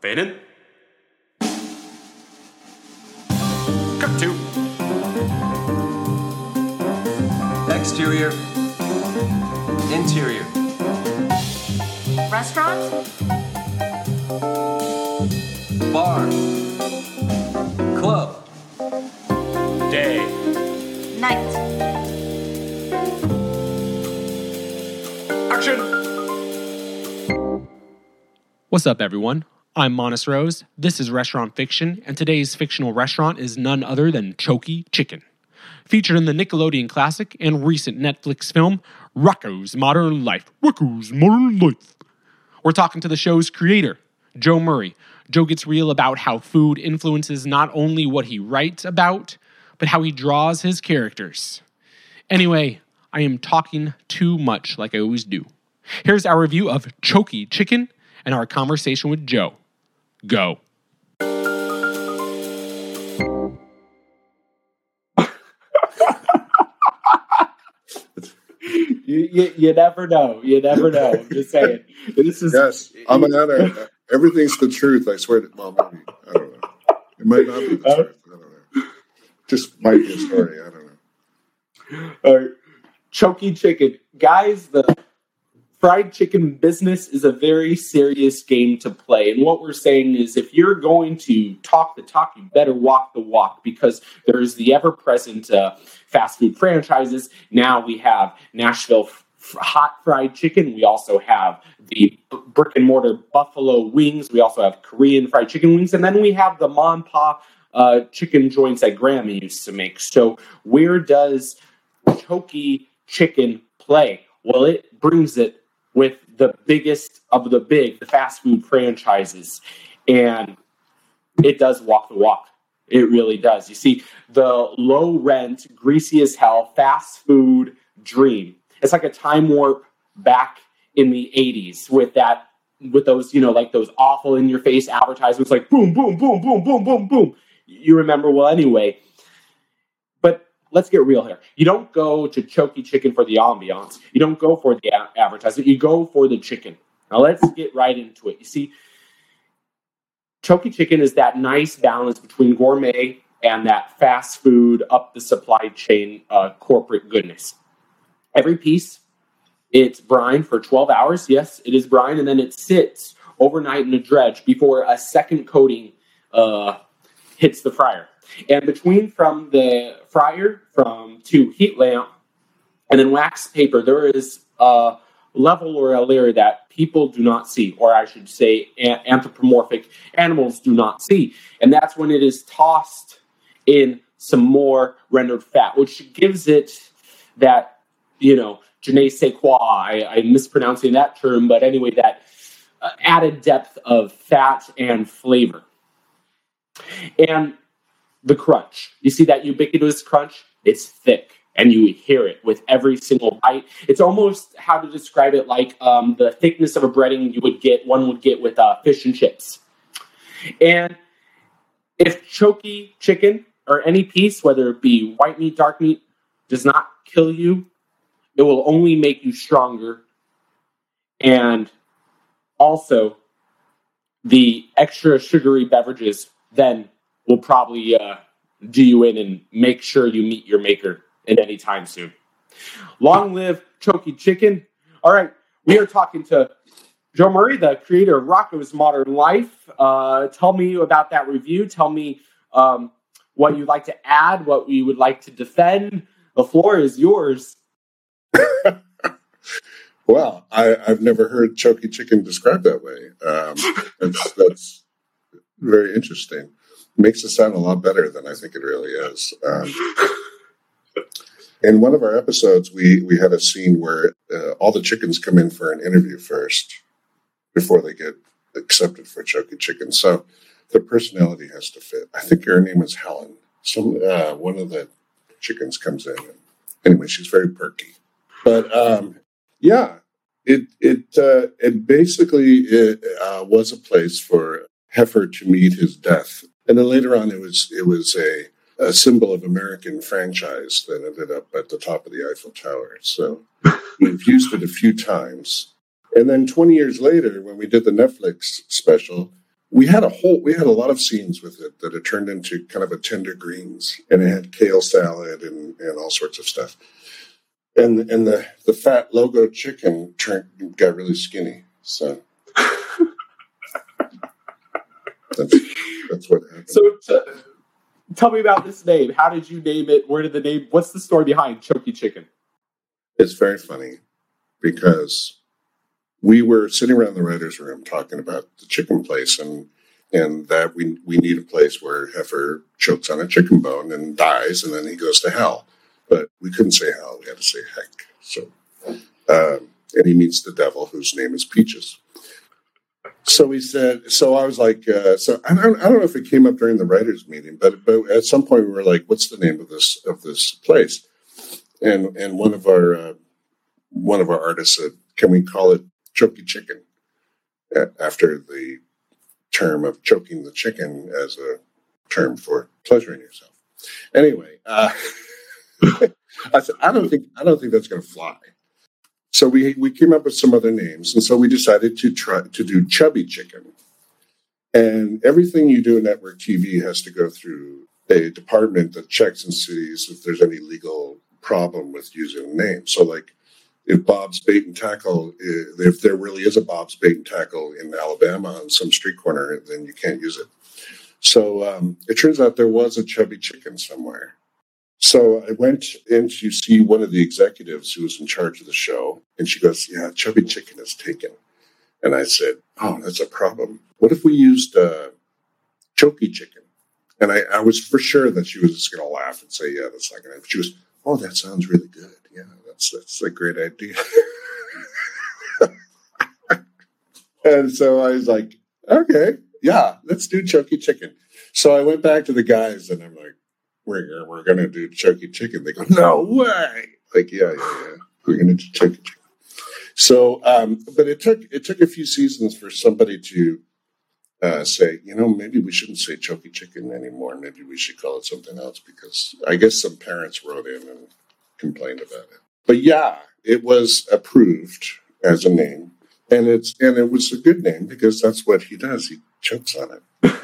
Fade in. Cut two. Exterior. Interior. Restaurant? Bar. Club. Day. Night. Action. What's up, everyone? I'm Monis Rose. This is Restaurant Fiction, and today's fictional restaurant is none other than Chokey Chicken. Featured in the Nickelodeon classic and recent Netflix film, Rocko's Modern Life. Rocko's Modern Life. We're talking to the show's creator, Joe Murray. Joe gets real about how food influences not only what he writes about, but how he draws his characters. Anyway, I am talking too much like I always do. Here's our review of Chokey Chicken and our conversation with Joe. Go. You, you, you never know. You never know. I'm just saying. This is Yes, I'm an editor. Everything's the truth. I swear to. Well, maybe I don't know. It might not be the Uh, truth. I don't know. Just might be a story. I don't know. All right. Chunky chicken. Guys, the fried chicken business is a very serious game to play. And what we're saying is if you're going to talk the talk, you better walk the walk because there's the ever present uh, fast food franchises. Now we have Nashville hot fried chicken. We also have the brick and mortar buffalo wings. We also have Korean fried chicken wings. And then we have the mom and pa uh, chicken joints that Grandma used to make. So where does Chokey chicken play? Well, it brings it with the biggest of the big, the fast food franchises. And it does walk the walk. It really does. You see, the low rent, greasy as hell, fast food dream. It's like a time warp back in the 80s with that with those, you know, like those awful in your face advertisements like boom, boom, boom, boom, boom, boom, boom. You remember well anyway. Let's get real here. You don't go to Chokey Chicken for the ambiance. You don't go for the a- advertisement. You go for the chicken. Now let's get right into it. You see, Chokey Chicken is that nice balance between gourmet and that fast food up the supply chain uh, corporate goodness. Every piece, it's brine for 12 hours. Yes, it is brine, and then it sits overnight in a dredge before a second coating uh, hits the fryer. And between from the fryer from to heat lamp and then wax paper, there is a level or a layer that people do not see, or I should say, anthropomorphic animals do not see. And that's when it is tossed in some more rendered fat, which gives it that, you know, je ne sais quoi. I, I'm mispronouncing that term, but anyway, that uh, added depth of fat and flavor. And the crunch. You see that ubiquitous crunch? It's thick and you hear it with every single bite. It's almost how to describe it like um, the thickness of a breading you would get, one would get with uh, fish and chips. And if Chokey Chicken or any piece, whether it be white meat, dark meat, does not kill you, it will only make you stronger. And also, the extra sugary beverages then will probably uh, do you in and make sure you meet your maker at any time soon. Long live Chokey Chicken. All right, we are talking to Joe Murray, the creator of Rocko's Modern Life. Uh, tell me about that review. Tell me um, what you'd like to add, what you would like to defend. The floor is yours. Well, I, I've never heard Chokey Chicken described that way. Um, that's, that's very interesting. Makes it sound a lot better than I think it really is. Um, in one of our episodes, we we had a scene where uh, all the chickens come in for an interview first before they get accepted for Chokey Chicken. So the personality has to fit. I think her name is Helen. Some uh, one of the chickens comes in. And, anyway, she's very perky. But um, yeah, it it uh, it basically it, uh, was a place for Heifer to meet his death, and then later on, it was it was a, a symbol of American franchise that ended up at the top of the Eiffel Tower. So we've used it a few times, and then twenty years later, when we did the Netflix special, we had a whole we had a lot of scenes with it that it turned into kind of a tender greens and it had kale salad and, and all sorts of stuff. And and the the fat logo chicken turned got really skinny so that's what happened So, t- tell me about this name. How did you name it? Where did the name? What's the story behind Chokey Chicken? it's very funny because we were sitting around the writers' room talking about the chicken place and and that we we need a place where Heifer chokes on a chicken bone and dies and then he goes to hell. But we couldn't say hell; we had to say heck. So, um, and he meets the devil, whose name is Peaches. So he said. So I was like, uh, so I don't, I don't know if it came up during the writers' meeting, but but at some point we were like, what's the name of this of this place? And and one of our uh, one of our artists said, can we call it Chokey Chicken after the term of choking the chicken as a term for pleasuring yourself? Anyway, uh, I said, I don't think I don't think that's going to fly. So we we came up with some other names, and so we decided to try to do chubby chicken. And everything you do in network TV has to go through a department that checks and sees if there's any legal problem with using a name. So, like, if Bob's Bait and Tackle, if there really is a Bob's Bait and Tackle in Alabama on some street corner, then you can't use it. So um, it turns out there was a chubby chicken somewhere. So I went in to see one of the executives who was in charge of the show, and she goes, "Yeah, chubby chicken is taken." And I said, "Oh, that's a problem. What if we used uh, Chokey Chicken?" And I, I was for sure that she was just going to laugh and say, "Yeah, that's not going to." She was, "Oh, that sounds really good. Yeah, that's that's a great idea." and so I was like, "Okay, yeah, let's do Chokey Chicken." So I went back to the guys, and I'm like, "We're we're going to do Chokey Chicken." They go, "No way!" Like, yeah, yeah, yeah. We're going to do Chokey Chicken. So, um, but it took it took a few seasons for somebody to uh, say, you know, maybe we shouldn't say Chokey Chicken anymore. Maybe we should call it something else because I guess some parents wrote in and complained about it. But yeah, it was approved as a name, and it's and it was a good name because that's what he does. He chokes on it.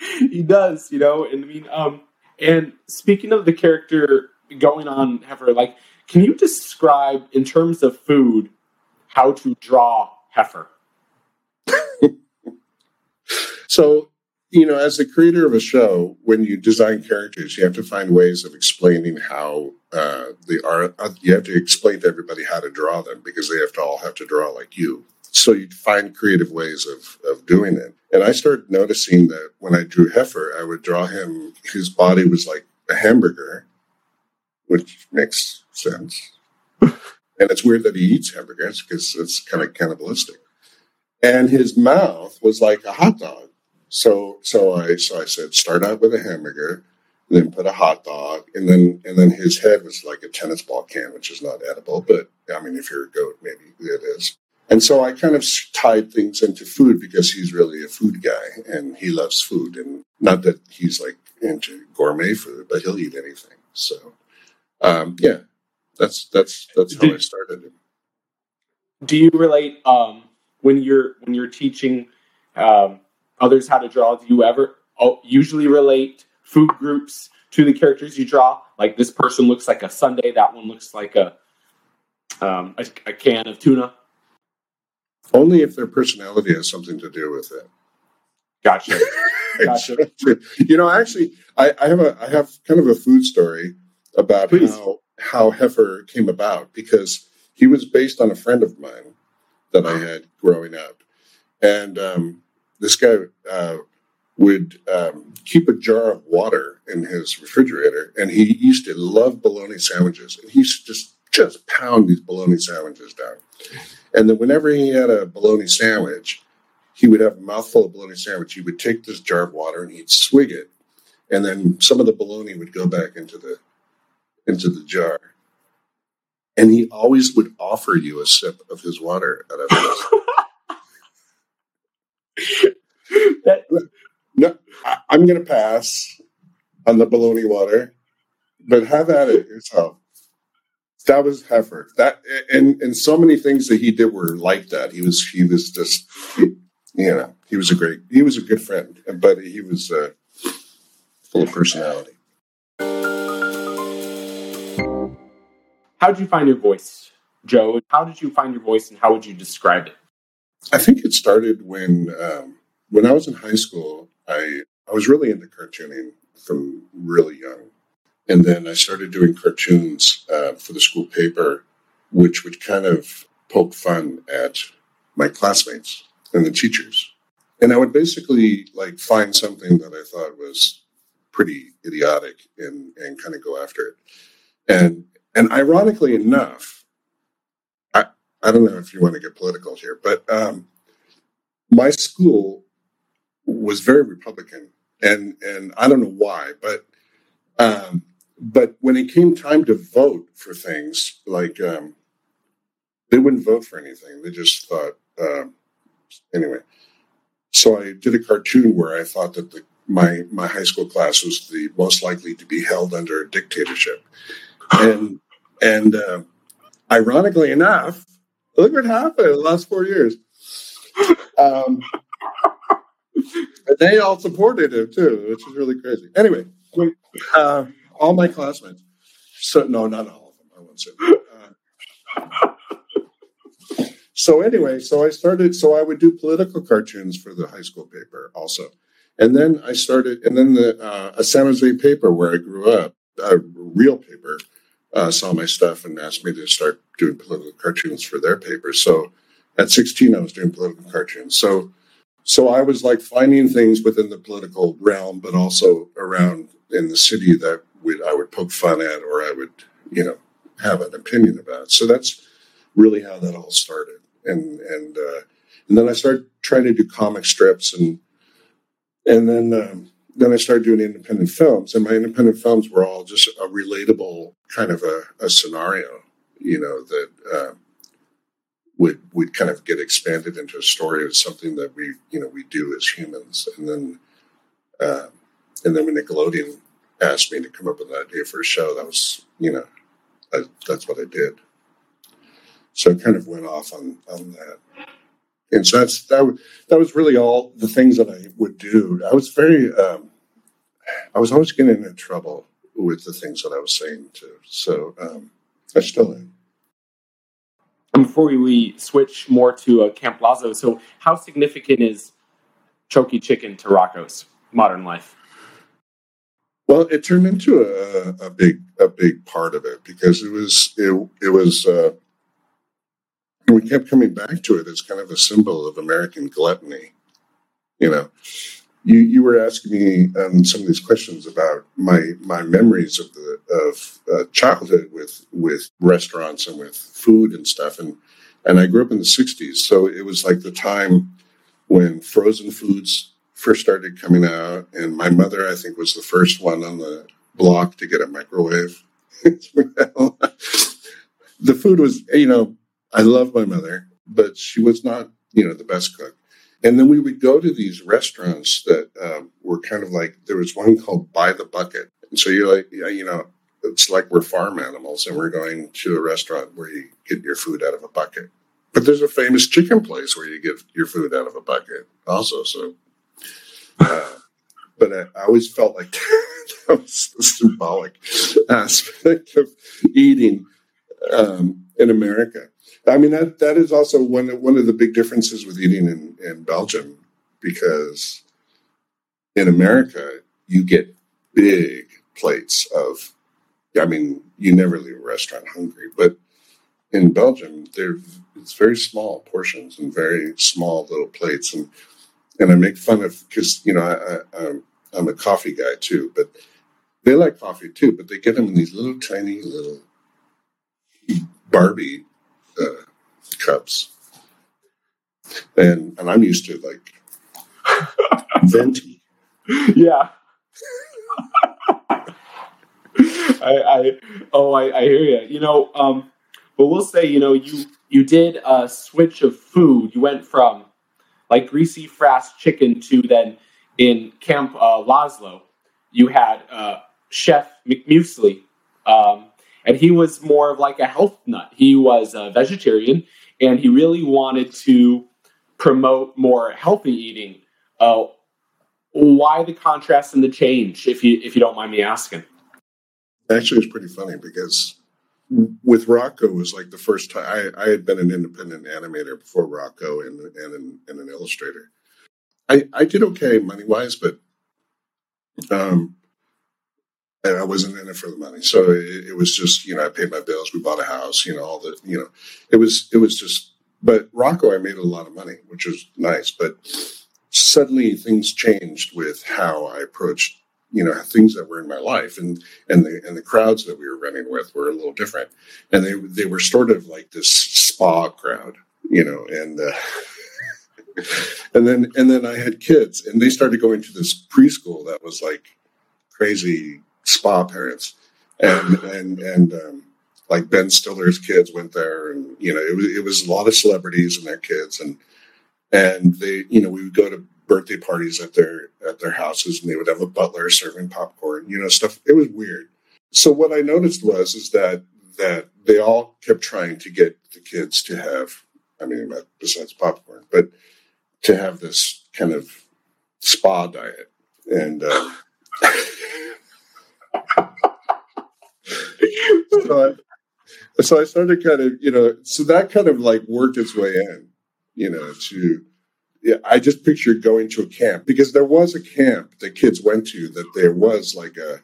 he does, you know. And I mean, um, and speaking of the character going on Heifer, like, can you describe in terms of food how to draw Heifer? So, you know, as the creator of a show, when you design characters, you have to find ways of explaining how uh, the art. Uh, you have to explain to everybody how to draw them because they have to all have to draw like you. So you find creative ways of of doing it. And I started noticing that when I drew Heifer, I would draw him. His body was like a hamburger, which makes sense. and it's weird that he eats hamburgers because it's kind of cannibalistic. And his mouth was like a hot dog. So so I so I said start out with a hamburger, then put a hot dog, and then and then his head was like a tennis ball can, which is not edible, but I mean if you're a goat, maybe it is. And so I kind of tied things into food because he's really a food guy and he loves food, and not that he's like into gourmet food, but he'll eat anything. So um, yeah, that's that's that's how I Did- started. Do you relate um, when you're when you're teaching um, others how to draw? Do you ever oh, usually relate food groups to the characters you draw? Like this person looks like a Sunday, that one looks like a um, a, a can of tuna. Only if their personality has something to do with it. Gotcha. Gotcha. you know, actually, I, I have a I have kind of a food story about Please. how how Heifer came about because he was based on a friend of mine that I had growing up, and um, this guy uh, would um, keep a jar of water in his refrigerator, and he used to love bologna sandwiches, and he used to just just pound these bologna sandwiches down, and then whenever he had a bologna sandwich he would have a mouthful of bologna sandwich. He would take this jar of water and he'd swig it, and then some of the bologna would go back into the into the jar. And he always would offer you a sip of his water out of his. that, no, I, I'm going to pass on the bologna water, but have at it yourself. That was Heifer. That and and so many things that he did were like that. He was he was just you know, he was a great, he was a good friend, but he was uh, full of personality. How did you find your voice, Joe? How did you find your voice, and how would you describe it? I think it started when um, when I was in high school. I I was really into cartooning from really young, and then I started doing cartoons uh, for the school paper, which would kind of poke fun at my classmates and the teachers. And I would basically like find something that I thought was pretty idiotic and, and kind of go after it. And and ironically enough, I I don't know if you want to get political here, but um, my school was very Republican, and and I don't know why, but um, but when it came time to vote for things, like um, they wouldn't vote for anything. They just thought um, anyway. So I did a cartoon where I thought that the, my my high school class was the most likely to be held under a dictatorship, and and uh, ironically enough, look what happened in the last four years. Um, and they all supported it too, which is really crazy. Anyway, uh, all my classmates. So no, not all of them. I won't say. Uh, so anyway, so I started. So I would do political cartoons for the high school paper also, and then I started. And then the uh, a San Jose paper where I grew up, a real paper, uh, saw my stuff and asked me to start doing political cartoons for their paper. So at 16, I was doing political cartoons. So so I was like finding things within the political realm, but also around in the city that would I would poke fun at or I would you know have an opinion about. So that's really how that all started. And and uh, and then I started trying to do comic strips and and then um, then I started doing independent films. And my independent films were all just a relatable kind of a, a scenario you know that uh, would would kind of get expanded into a story of something that we you know we do as humans. And then uh, and then when Nickelodeon asked me to come up with an idea for a show that was you know I, that's what I did so it kind of went off on on that. And so that's that. Was, that was really all the things that I would do. I was very, um, I was always getting into trouble with the things that I was saying too. So um, I still am. And before we switch more to uh, Camp Lazlo, so how significant is Chokey Chicken to Rocko's modern life? Well, it turned into a, a big a big part of it because it was it, it was uh, we kept coming back to it as kind of a symbol of American gluttony. You know, you you were asking me um, some of these questions about my my memories of the of uh, childhood with with restaurants and with food and stuff, and and I grew up in the '60s, so it was like the time when frozen foods first started coming out, and my mother, I think, was the first one on the block to get a microwave. the food was, you know, I love my mother, but she was not, you know, the best cook. And then we would go to these restaurants that um, were kind of like there was one called By the Bucket, and so you're like, you know, it's like we're farm animals, and we're going to a restaurant where you get your food out of a bucket. But there's a famous chicken place where you get your food out of a bucket, also. So, but I, I, always felt like that was the symbolic aspect of eating um, in America. I mean that that is also one one of the big differences with eating in, in Belgium because in America you get big plates of I mean you never leave a restaurant hungry but in Belgium there it's very small portions and very small little plates and and I make fun of because you know I, I, I'm a coffee guy too but they like coffee too but they get them in these little tiny little Barbie uh, cups, and and I'm used to like venti. Yeah. I, I oh I, I hear you. You know, um, but we'll say you know you you did a switch of food. You went from like greasy fast chicken to then in Camp uh, Lazlo, you had uh, Chef McMuesli, um, and he was more of like a health nut. He was a vegetarian, and he really wanted to promote more healthy eating. Uh, why the contrast and the change, if you if you don't mind me asking? Actually, it's pretty funny because with Rocko was like the first time I, I had been an independent animator before Rocko and and an, and an illustrator. I I did okay money wise, but um, and I wasn't in it for the money. So it, it, was just you know I paid my bills, we bought a house, you know all the you know it was it was just. But Rocko, I made a lot of money, which was nice. But suddenly things changed with how I approached you know things that were in my life and and the and the crowds that we were running with were a little different. And they they were sort of like this spa crowd you know and uh, and then and then I had kids and they started going to this preschool that was like crazy spa parents. And and and um, like Ben Stiller's kids went there and you know it was it was a lot of celebrities and their kids and and they you know we would go to birthday parties at their at their houses and they would have a butler serving popcorn you know stuff. It was weird. So what i noticed was is that that they all kept trying to get the kids to have i mean besides popcorn but to have this kind of spa diet. And uh, so, I, so i started kind of you know so that kind of like worked its way in you know to I just pictured going to a camp because there was a camp that kids went to that there was like a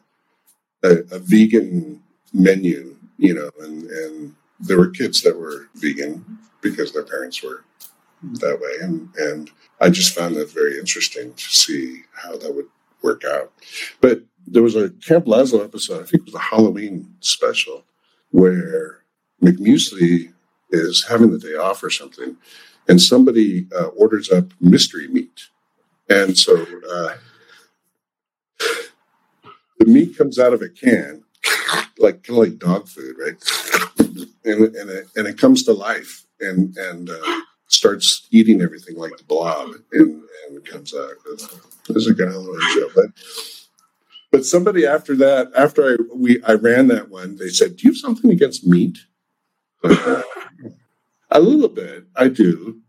a, a vegan menu, you know, and and there were kids that were vegan because their parents were that way, and and I just found that very interesting to see how that would work out. But there was a Camp Lazlo episode, I think it was a Halloween special, where McMuesli is having the day off or something, and somebody uh, orders up mystery meat. And so uh, the meat comes out of a can, like kind of like dog food, right? And and it, and it comes to life and and uh, starts eating everything like the blob, and and comes out. It's a good Halloween show, but but somebody after that, after I we I ran that one, they said, "Do you have something against meat?" A little bit, I do.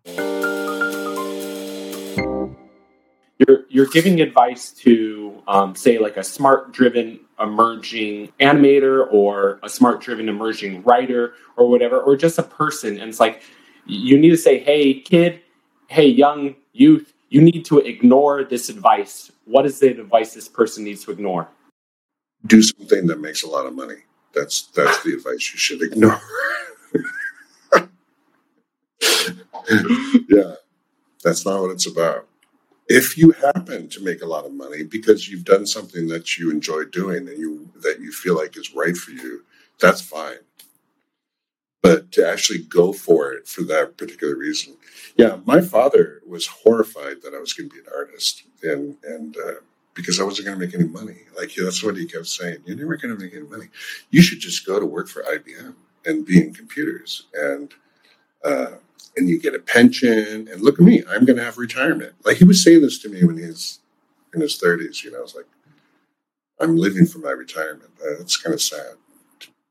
You're you're giving advice to um, say like a smart driven emerging animator or a smart driven emerging writer or whatever or just a person and it's like you need to say hey kid. Hey young youth. You need to ignore this advice. What is the advice this person needs to ignore? Do something that makes a lot of money. That's that's the advice you should ignore yeah, that's not what it's about. If you happen to make a lot of money because you've done something that you enjoy doing and you that you feel like is right for you, that's fine. But to actually go for it for that particular reason, yeah, my father was horrified that I was going to be an artist, and and uh, because I wasn't going to make any money. Like that's what he kept saying. You're never going to make any money. You should just go to work for IBM and be in computers. And uh, and you get a pension. And look at me, I'm going to have retirement. Like he was saying this to me when he's in his 30s. You know, it's like, I'm living for my retirement. It's kind of sad.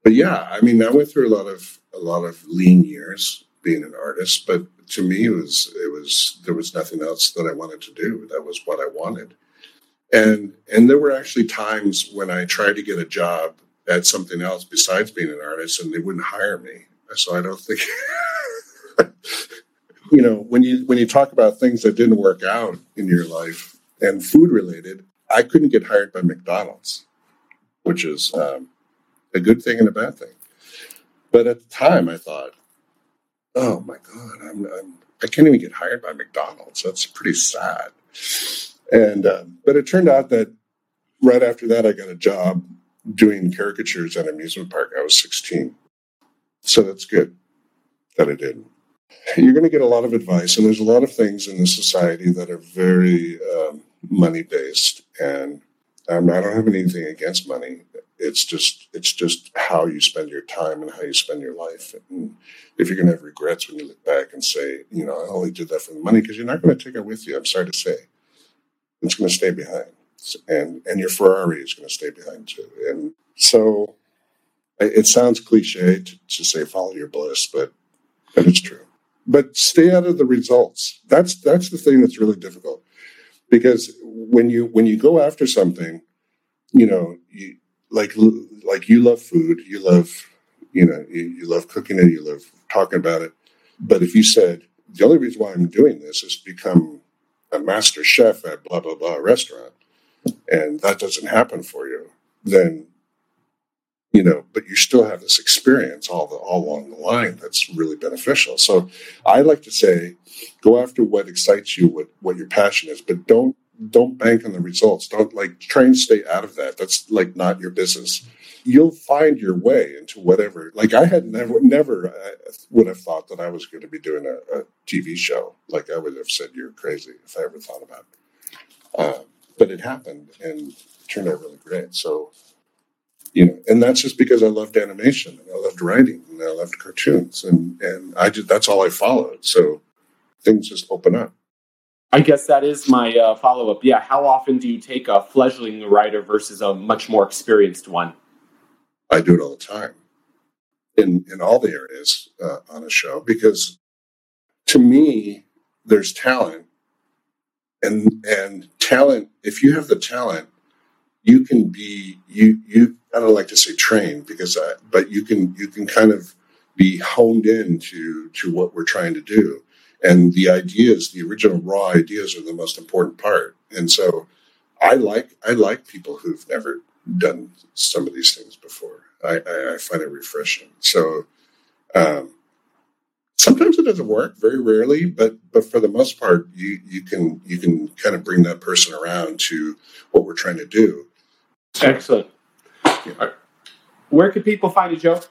But yeah, I mean, I went through a lot of a lot of lean years being an artist, but to me, it was it was there was nothing else that I wanted to do. That was what I wanted, and and there were actually times when I tried to get a job at something else besides being an artist, and they wouldn't hire me. So I don't think you know, when you when you talk about things that didn't work out in your life and food related, I couldn't get hired by McDonald's, which is um, a good thing and a bad thing. But at the time, I thought, "Oh my God, I'm, I'm I can't even get hired by McDonald's. That's pretty sad." And um, but it turned out that right after that, I got a job doing caricatures at an amusement park. I was 16, so that's good that I did you're going to get a lot of advice, and there's a lot of things in the society that are very um, money based. And um, I don't have anything against money. It's just it's just how you spend your time and how you spend your life. And if you're going to have regrets when you look back and say, you know, I only did that for the money, because you're not going to take it with you. I'm sorry to say, it's going to stay behind, and and your Ferrari is going to stay behind too. And so, it sounds cliche to, to say follow your bliss, but but it's true. But stay out of the results. That's that's the thing that's really difficult because when you when you go after something, you know, you like like you love food, you love you know you, you love cooking it, you love talking about it. But if you said the only reason why I'm doing this is to become a master chef at blah blah blah restaurant, and that doesn't happen for you, then you know, but you still have this experience all the all along the line that's really beneficial. So I like to say, go after what excites you, what what your passion is, but don't don't bank on the results. Don't like try and stay out of that. That's like not your business. You'll find your way into whatever. Like I had never never uh, would have thought that I was going to be doing a, a, TV show. Like I would have said you're crazy if I ever thought about it. Uh, but it happened and turned out really great. So you know, and that's just because I loved animation and I loved writing and I loved cartoons and and I did that's all I followed. So things just open up. I guess that is my uh, follow up. Yeah, how often do you take a fledgling writer versus a much more experienced one? I do it all the time in in all the areas uh, on a show because to me there's talent and and talent if you have the talent you can be you you I don't like to say trained because I, but you can you can kind of be honed in to to what we're trying to do. And the ideas the original raw ideas are the most important part. And so I like I like people who've never done some of these things before. I, I, I find it refreshing. So um, sometimes it doesn't work very rarely but but for the most part you you can you can kind of bring that person around to what we're trying to do Excellent. Where can people find you, Joe?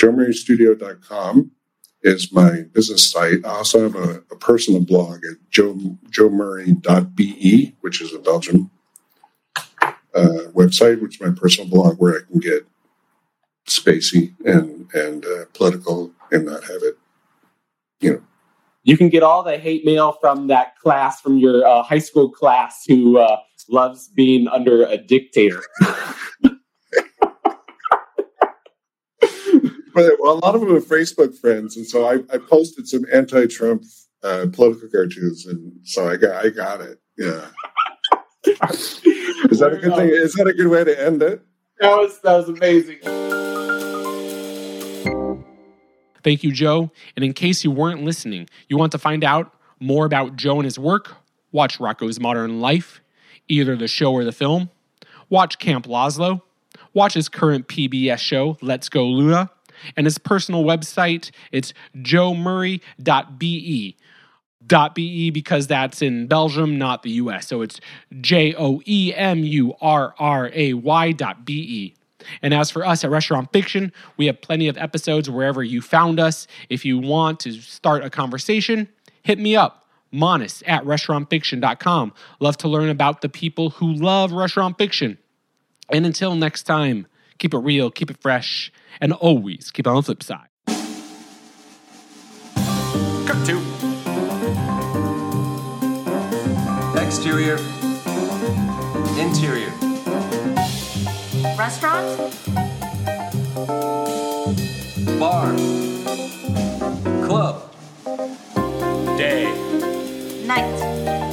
JoeMurrayStudio.com is my business site. I also have a, a personal blog at joe, joemurray.be, which is a Belgian uh, website, which is my personal blog where I can get spacey and, and uh, political and not have it, you know. You can get all the hate mail from that class, from your uh, high school class who uh, loves being under a dictator. but well, a lot of them are Facebook friends, and so I, I posted some anti-Trump uh, political cartoons, and so I got I got it. Yeah. Is that a good thing? Is that a good way to end it? That was that was amazing. Thank you, Joe. And in case you weren't listening, you want to find out more about Joe and his work, watch Rocko's Modern Life either the show or the film. Watch Camp Lazlo. Watch his current PBS show, Let's Go Luna. And his personal website, it's joemurray.be. .be because that's in Belgium, not the US. So it's J O E M U R R A Y dot B E. And as for us at Restaurant Fiction, we have plenty of episodes wherever you found us. If you want to start a conversation, hit me up. Monis at restaurantfiction.com. Love to learn about the people who love restaurant fiction. And until next time, keep it real, keep it fresh, and always keep it on the flip side. Cut to Exterior. Interior. Restaurant? Bar. Club. day night.